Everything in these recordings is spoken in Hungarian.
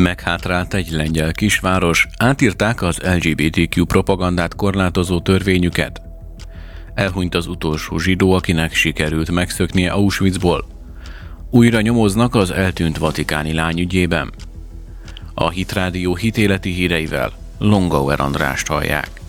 Meghátrált egy lengyel kisváros, átírták az LGBTQ propagandát korlátozó törvényüket. Elhunyt az utolsó zsidó, akinek sikerült megszöknie Auschwitzból. Újra nyomoznak az eltűnt vatikáni lány ügyében. A Hitrádió hitéleti híreivel Longauer Andrást hallják.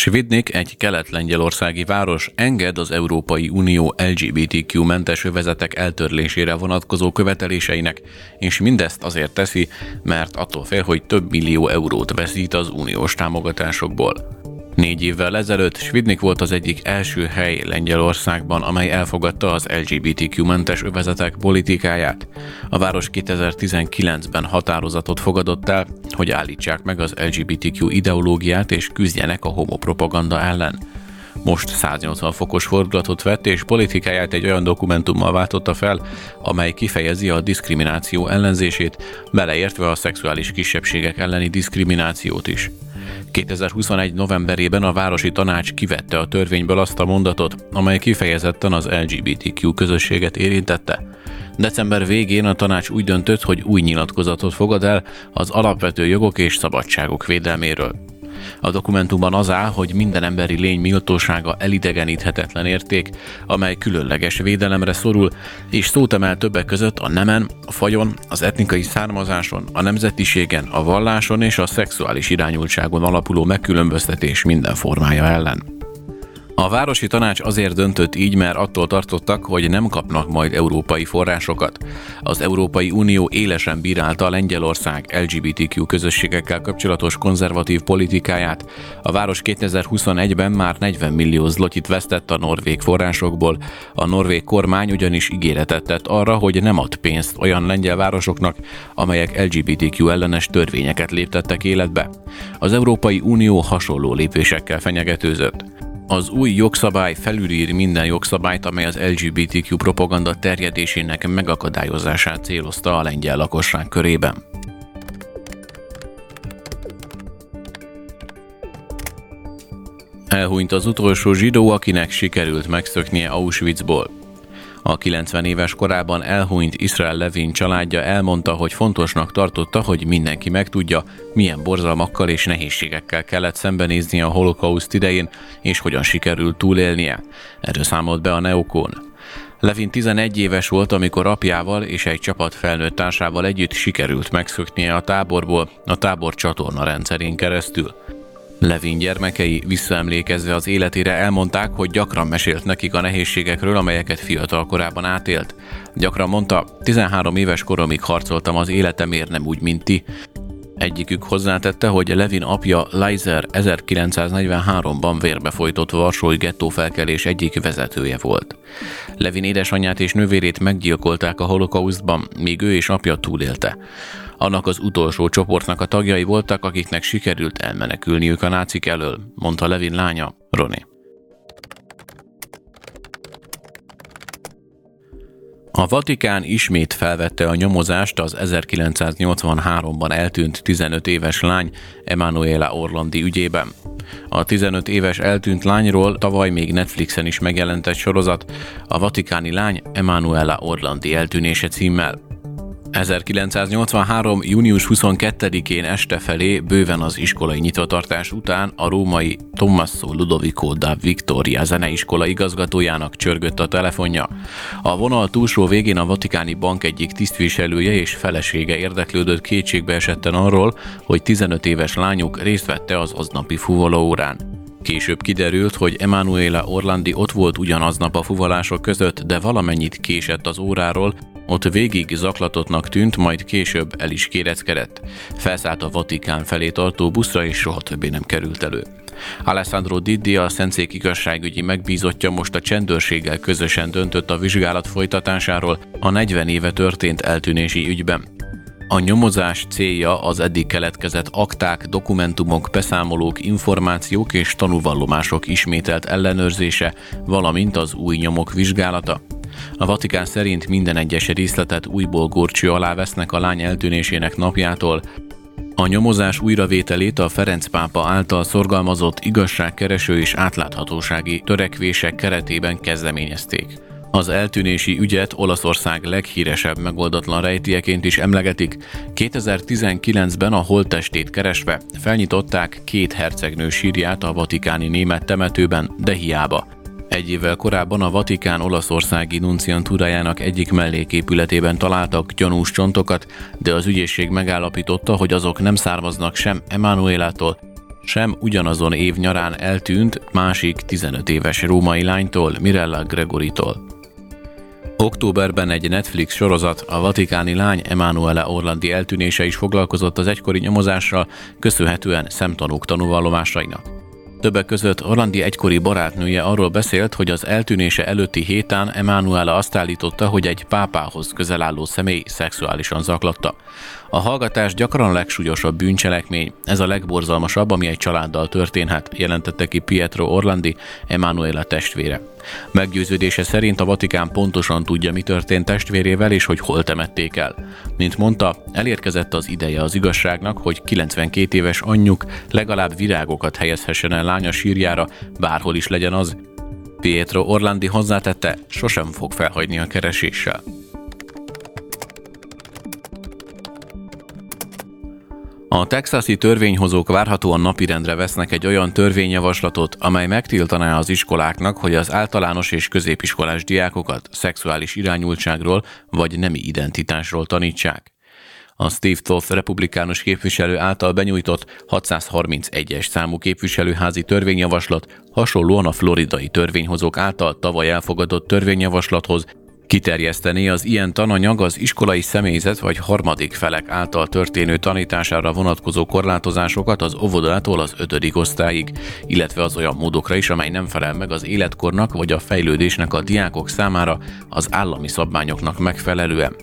Svidnik, egy kelet-lengyelországi város enged az Európai Unió LGBTQ-mentes övezetek eltörlésére vonatkozó követeléseinek, és mindezt azért teszi, mert attól fél, hogy több millió eurót veszít az uniós támogatásokból. Négy évvel ezelőtt Svidnik volt az egyik első hely Lengyelországban, amely elfogadta az LGBTQ-mentes övezetek politikáját. A város 2019-ben határozatot fogadott el, hogy állítsák meg az LGBTQ ideológiát és küzdjenek a homopropaganda ellen. Most 180 fokos fordulatot vett, és politikáját egy olyan dokumentummal váltotta fel, amely kifejezi a diszkrimináció ellenzését, beleértve a szexuális kisebbségek elleni diszkriminációt is. 2021. novemberében a Városi Tanács kivette a törvényből azt a mondatot, amely kifejezetten az LGBTQ közösséget érintette. December végén a tanács úgy döntött, hogy új nyilatkozatot fogad el az alapvető jogok és szabadságok védelméről. A dokumentumban az áll, hogy minden emberi lény méltósága elidegeníthetetlen érték, amely különleges védelemre szorul, és szót emel többek között a nemen, a fajon, az etnikai származáson, a nemzetiségen, a valláson és a szexuális irányultságon alapuló megkülönböztetés minden formája ellen. A városi tanács azért döntött így, mert attól tartottak, hogy nem kapnak majd európai forrásokat. Az Európai Unió élesen bírálta a Lengyelország LGBTQ közösségekkel kapcsolatos konzervatív politikáját. A város 2021-ben már 40 millió zlotit vesztett a norvég forrásokból. A norvég kormány ugyanis ígéretet tett arra, hogy nem ad pénzt olyan lengyel városoknak, amelyek LGBTQ ellenes törvényeket léptettek életbe. Az Európai Unió hasonló lépésekkel fenyegetőzött. Az új jogszabály felülír minden jogszabályt, amely az LGBTQ propaganda terjedésének megakadályozását célozta a lengyel lakosság körében. Elhunyt az utolsó zsidó, akinek sikerült megszöknie Auschwitzból. A 90 éves korában elhunyt Israel Levin családja elmondta, hogy fontosnak tartotta, hogy mindenki megtudja, milyen borzalmakkal és nehézségekkel kellett szembenézni a holokauszt idején, és hogyan sikerült túlélnie. Erről számolt be a Neokon. Levin 11 éves volt, amikor apjával és egy csapat felnőtt társával együtt sikerült megszöknie a táborból, a tábor csatorna rendszerén keresztül. Levin gyermekei visszaemlékezve az életére elmondták, hogy gyakran mesélt nekik a nehézségekről, amelyeket fiatal korában átélt. Gyakran mondta, 13 éves koromig harcoltam az életemért nem úgy, mint ti. Egyikük hozzátette, hogy Levin apja Leiser 1943-ban vérbefolytott Varsói gettófelkelés egyik vezetője volt. Levin édesanyját és nővérét meggyilkolták a holokausztban, míg ő és apja túlélte. Annak az utolsó csoportnak a tagjai voltak, akiknek sikerült elmenekülniük a nácik elől, mondta Levin lánya, Roni. A Vatikán ismét felvette a nyomozást az 1983-ban eltűnt 15 éves lány Emanuela Orlandi ügyében. A 15 éves eltűnt lányról tavaly még Netflixen is megjelent egy sorozat, a vatikáni lány Emanuela Orlandi eltűnése címmel. 1983. június 22-én este felé, bőven az iskolai nyitvatartás után a római Tommaso Ludovico da Victoria zeneiskola igazgatójának csörgött a telefonja. A vonal túlsó végén a Vatikáni Bank egyik tisztviselője és felesége érdeklődött kétségbe esetten arról, hogy 15 éves lányuk részt vette az aznapi fuvolóórán. Később kiderült, hogy Emanuela Orlandi ott volt ugyanaznap a fuvalások között, de valamennyit késett az óráról, ott végig zaklatottnak tűnt, majd később el is kéreckedett. Felszállt a Vatikán felé tartó buszra, és soha többé nem került elő. Alessandro Diddi, a Szentszék igazságügyi megbízottja most a csendőrséggel közösen döntött a vizsgálat folytatásáról a 40 éve történt eltűnési ügyben. A nyomozás célja az eddig keletkezett akták, dokumentumok, beszámolók, információk és tanúvallomások ismételt ellenőrzése, valamint az új nyomok vizsgálata. A Vatikán szerint minden egyes részletet újból górcső alá vesznek a lány eltűnésének napjától, A nyomozás újravételét a Ferenc pápa által szorgalmazott igazságkereső és átláthatósági törekvések keretében kezdeményezték. Az eltűnési ügyet Olaszország leghíresebb megoldatlan rejtieként is emlegetik. 2019-ben a holttestét keresve felnyitották két hercegnő sírját a vatikáni német temetőben, de hiába. Egy évvel korábban a Vatikán olaszországi nunciantúrájának egyik melléképületében találtak gyanús csontokat, de az ügyészség megállapította, hogy azok nem származnak sem Emanuelától, sem ugyanazon év nyarán eltűnt másik 15 éves római lánytól, Mirella Gregoritól. Októberben egy Netflix sorozat, a vatikáni lány Emanuele Orlandi eltűnése is foglalkozott az egykori nyomozással, köszönhetően szemtanúk tanúvallomásainak. Többek között Orlandi egykori barátnője arról beszélt, hogy az eltűnése előtti héten Emanuela azt állította, hogy egy pápához közel álló személy szexuálisan zaklatta. A hallgatás gyakran legsúlyosabb bűncselekmény, ez a legborzalmasabb, ami egy családdal történhet, jelentette ki Pietro Orlandi, Emanuela testvére. Meggyőződése szerint a Vatikán pontosan tudja, mi történt testvérével és hogy hol temették el. Mint mondta, elérkezett az ideje az igazságnak, hogy 92 éves anyjuk legalább virágokat helyezhessen el lánya sírjára, bárhol is legyen az. Pietro Orlandi hozzátette, sosem fog felhagyni a kereséssel. A texasi törvényhozók várhatóan napirendre vesznek egy olyan törvényjavaslatot, amely megtiltaná az iskoláknak, hogy az általános és középiskolás diákokat szexuális irányultságról vagy nemi identitásról tanítsák. A Steve Toth republikánus képviselő által benyújtott 631-es számú képviselőházi törvényjavaslat hasonlóan a floridai törvényhozók által tavaly elfogadott törvényjavaslathoz Kiterjeszteni az ilyen tananyag az iskolai személyzet vagy harmadik felek által történő tanítására vonatkozó korlátozásokat az óvodától az ötödik osztályig, illetve az olyan módokra is, amely nem felel meg az életkornak vagy a fejlődésnek a diákok számára az állami szabványoknak megfelelően.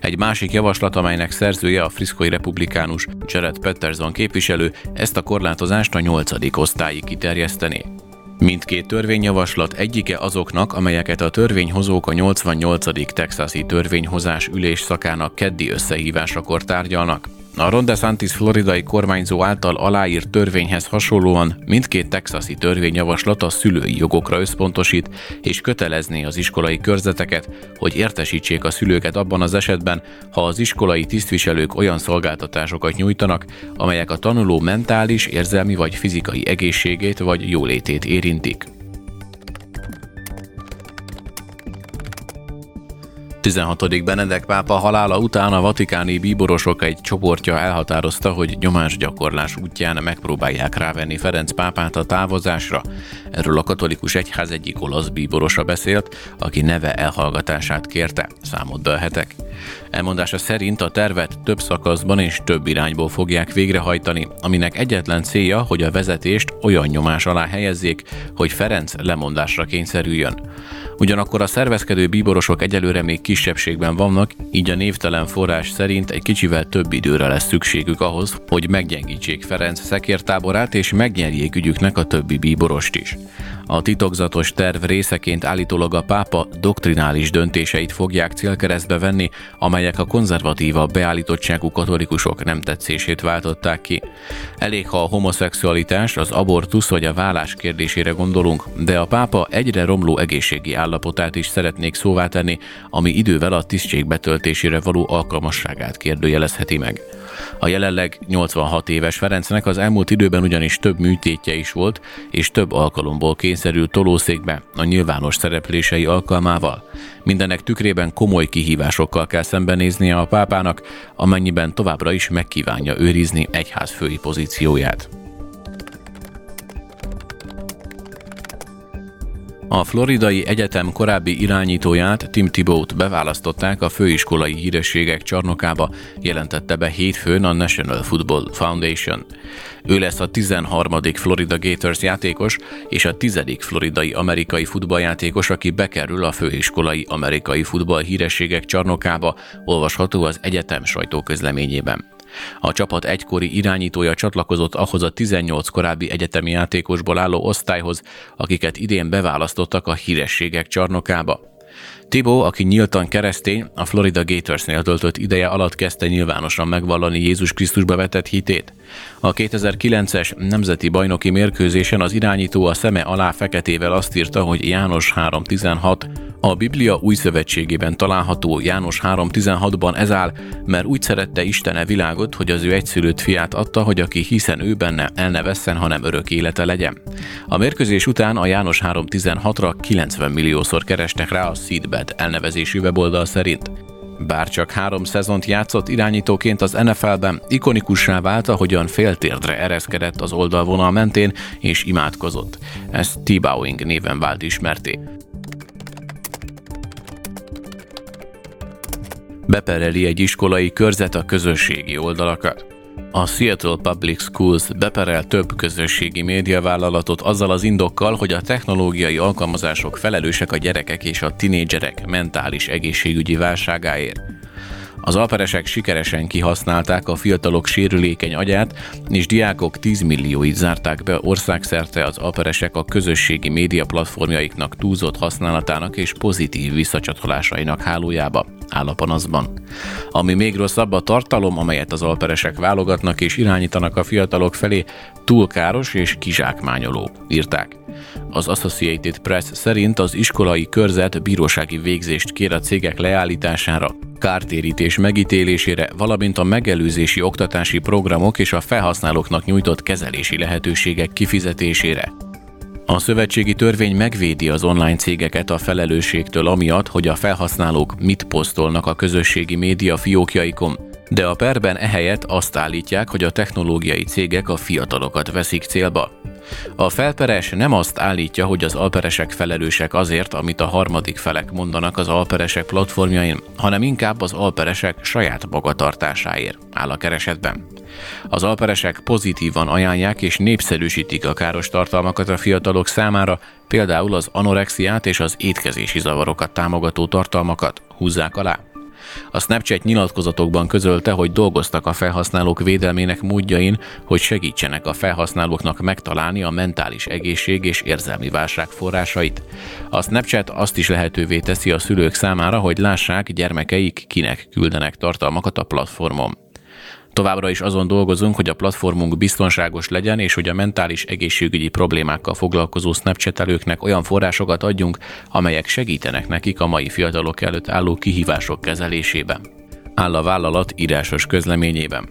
Egy másik javaslat, amelynek szerzője a friszkoi republikánus Jared Patterson képviselő, ezt a korlátozást a nyolcadik osztályig kiterjeszteni. Mindkét törvényjavaslat egyike azoknak, amelyeket a törvényhozók a 88. texasi törvényhozás ülés szakának keddi összehívásakor tárgyalnak. A Ron DeSantis floridai kormányzó által aláírt törvényhez hasonlóan mindkét texasi törvényjavaslat a szülői jogokra összpontosít, és kötelezné az iskolai körzeteket, hogy értesítsék a szülőket abban az esetben, ha az iskolai tisztviselők olyan szolgáltatásokat nyújtanak, amelyek a tanuló mentális, érzelmi vagy fizikai egészségét vagy jólétét érintik. 16. Benedek pápa halála után a vatikáni bíborosok egy csoportja elhatározta, hogy nyomásgyakorlás útján megpróbálják rávenni Ferenc pápát a távozásra. Erről a katolikus egyház egyik olasz bíborosa beszélt, aki neve elhallgatását kérte, számolt be. Elmondása szerint a tervet több szakaszban és több irányból fogják végrehajtani, aminek egyetlen célja, hogy a vezetést olyan nyomás alá helyezzék, hogy Ferenc lemondásra kényszerüljön. Ugyanakkor a szervezkedő bíborosok egyelőre még kisebbségben vannak, így a névtelen forrás szerint egy kicsivel több időre lesz szükségük ahhoz, hogy meggyengítsék Ferenc szekértáborát és megnyerjék ügyüknek a többi bíborost is. A titokzatos terv részeként állítólag a pápa doktrinális döntéseit fogják célkeresztbe venni, amelyek a konzervatíva beállítottságú katolikusok nem tetszését váltották ki. Elég, ha a homoszexualitás, az abortusz vagy a vállás kérdésére gondolunk, de a pápa egyre romló egészségi állapotát is szeretnék szóvá tenni, ami idővel a tisztség betöltésére való alkalmasságát kérdőjelezheti meg. A jelenleg 86 éves Ferencnek az elmúlt időben ugyanis több műtétje is volt, és több alkalomból kényszerült tolószékbe a nyilvános szereplései alkalmával. Mindenek tükrében komoly kihívásokkal kell szembenéznie a pápának, amennyiben továbbra is megkívánja őrizni egyházfői pozícióját. A Floridai Egyetem korábbi irányítóját, Tim Thibault beválasztották a főiskolai hírességek csarnokába, jelentette be hétfőn a National Football Foundation. Ő lesz a 13. Florida Gators játékos és a 10. floridai amerikai futballjátékos, aki bekerül a főiskolai amerikai futball hírességek csarnokába, olvasható az egyetem sajtóközleményében. A csapat egykori irányítója csatlakozott ahhoz a 18 korábbi egyetemi játékosból álló osztályhoz, akiket idén beválasztottak a hírességek csarnokába. Tibó, aki nyíltan keresztény, a Florida Gatorsnél töltött ideje alatt kezdte nyilvánosan megvallani Jézus Krisztusba vetett hitét. A 2009-es nemzeti bajnoki mérkőzésen az irányító a szeme alá feketével azt írta, hogy János 3.16 a Biblia új szövetségében található János 3.16-ban ez áll, mert úgy szerette Istene világot, hogy az ő egyszülött fiát adta, hogy aki hiszen ő benne el ne vesszen, hanem örök élete legyen. A mérkőzés után a János 3.16-ra 90 milliószor kerestek rá a Seedbed elnevezésű weboldal szerint. Bár csak három szezont játszott irányítóként az NFL-ben, ikonikussá vált, ahogyan féltérdre ereszkedett az oldalvonal mentén és imádkozott. Ez T-Bowing néven vált ismerté. bepereli egy iskolai körzet a közösségi oldalakat. A Seattle Public Schools beperel több közösségi médiavállalatot azzal az indokkal, hogy a technológiai alkalmazások felelősek a gyerekek és a tinédzserek mentális egészségügyi válságáért. Az alperesek sikeresen kihasználták a fiatalok sérülékeny agyát, és diákok 10 millióit zárták be országszerte az alperesek a közösségi média platformjaiknak túlzott használatának és pozitív visszacsatolásainak hálójába, áll a panaszban. Ami még rosszabb, a tartalom, amelyet az alperesek válogatnak és irányítanak a fiatalok felé, túl káros és kizsákmányoló, írták. Az Associated Press szerint az iskolai körzet bírósági végzést kér a cégek leállítására, kártérítés megítélésére, valamint a megelőzési oktatási programok és a felhasználóknak nyújtott kezelési lehetőségek kifizetésére. A szövetségi törvény megvédi az online cégeket a felelősségtől amiatt, hogy a felhasználók mit posztolnak a közösségi média fiókjaikon, de a perben ehelyett azt állítják, hogy a technológiai cégek a fiatalokat veszik célba. A felperes nem azt állítja, hogy az alperesek felelősek azért, amit a harmadik felek mondanak az alperesek platformjain, hanem inkább az alperesek saját magatartásáért áll a keresetben. Az alperesek pozitívan ajánlják és népszerűsítik a káros tartalmakat a fiatalok számára, például az anorexiát és az étkezési zavarokat támogató tartalmakat húzzák alá. A Snapchat nyilatkozatokban közölte, hogy dolgoztak a felhasználók védelmének módjain, hogy segítsenek a felhasználóknak megtalálni a mentális egészség és érzelmi válság forrásait. A Snapchat azt is lehetővé teszi a szülők számára, hogy lássák gyermekeik kinek küldenek tartalmakat a platformon. Továbbra is azon dolgozunk, hogy a platformunk biztonságos legyen, és hogy a mentális egészségügyi problémákkal foglalkozó Snapchat-előknek olyan forrásokat adjunk, amelyek segítenek nekik a mai fiatalok előtt álló kihívások kezelésében áll a vállalat írásos közleményében.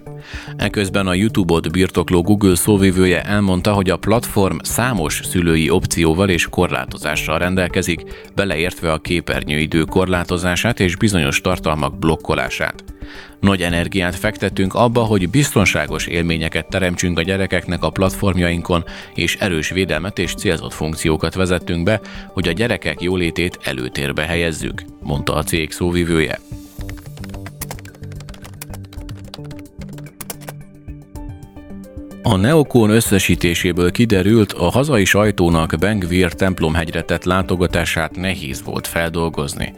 Eközben a YouTube-ot birtokló Google szóvivője elmondta, hogy a platform számos szülői opcióval és korlátozással rendelkezik, beleértve a képernyőidő korlátozását és bizonyos tartalmak blokkolását. Nagy energiát fektettünk abba, hogy biztonságos élményeket teremtsünk a gyerekeknek a platformjainkon, és erős védelmet és célzott funkciókat vezettünk be, hogy a gyerekek jólétét előtérbe helyezzük, mondta a cég szóvivője. A Neokon összesítéséből kiderült, a hazai sajtónak Bengvir templomhegyre tett látogatását nehéz volt feldolgozni.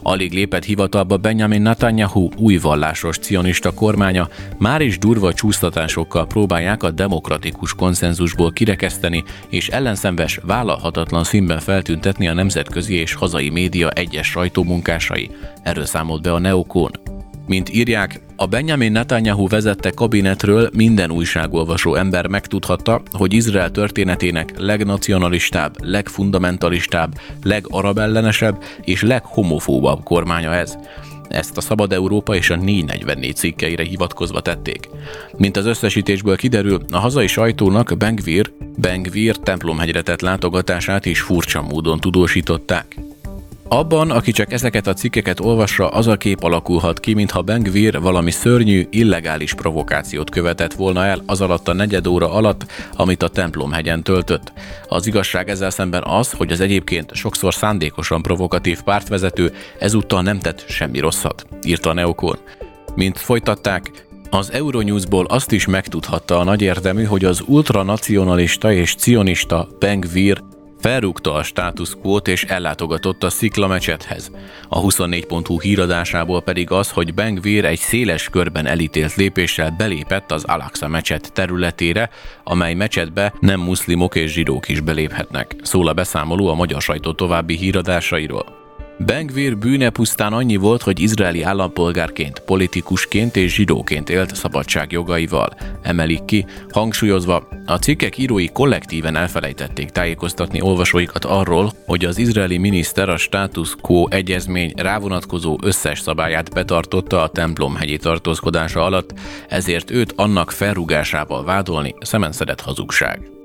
Alig lépett hivatalba Benjamin Netanyahu új vallásos cionista kormánya, már is durva csúsztatásokkal próbálják a demokratikus konszenzusból kirekeszteni és ellenszenves, vállalhatatlan színben feltüntetni a nemzetközi és hazai média egyes sajtómunkásai. Erről számolt be a Neokon. Mint írják, a Benjamin Netanyahu vezette kabinetről minden újságolvasó ember megtudhatta, hogy Izrael történetének legnacionalistább, legfundamentalistább, legarabellenesebb és leghomofóbabb kormánya ez. Ezt a Szabad Európa és a 444 cikkeire hivatkozva tették. Mint az összesítésből kiderül, a hazai sajtónak Bengvir, Bengvir templomhegyre tett látogatását is furcsa módon tudósították. Abban, aki csak ezeket a cikkeket olvassa, az a kép alakulhat ki, mintha Bengvir valami szörnyű, illegális provokációt követett volna el az alatt a negyed óra alatt, amit a templomhegyen töltött. Az igazság ezzel szemben az, hogy az egyébként sokszor szándékosan provokatív pártvezető ezúttal nem tett semmi rosszat, írta a Neokon. Mint folytatták, az Euronewsból azt is megtudhatta a nagy érdemű, hogy az ultranacionalista és cionista Bengvir Felrúgta a status quo és ellátogatott a Szikla mecsethez. A 24.hu híradásából pedig az, hogy Bengvir egy széles körben elítélt lépéssel belépett az Al-Aqsa mecset területére, amely mecsetbe nem muszlimok és zsidók is beléphetnek. Szól a beszámoló a magyar sajtó további híradásairól. Bengvir bűne pusztán annyi volt, hogy izraeli állampolgárként, politikusként és zsidóként élt szabadságjogaival. Emelik ki, hangsúlyozva, a cikkek írói kollektíven elfelejtették tájékoztatni olvasóikat arról, hogy az izraeli miniszter a status quo egyezmény rávonatkozó összes szabályát betartotta a templom hegyi tartózkodása alatt, ezért őt annak felrúgásával vádolni szemenszedett hazugság.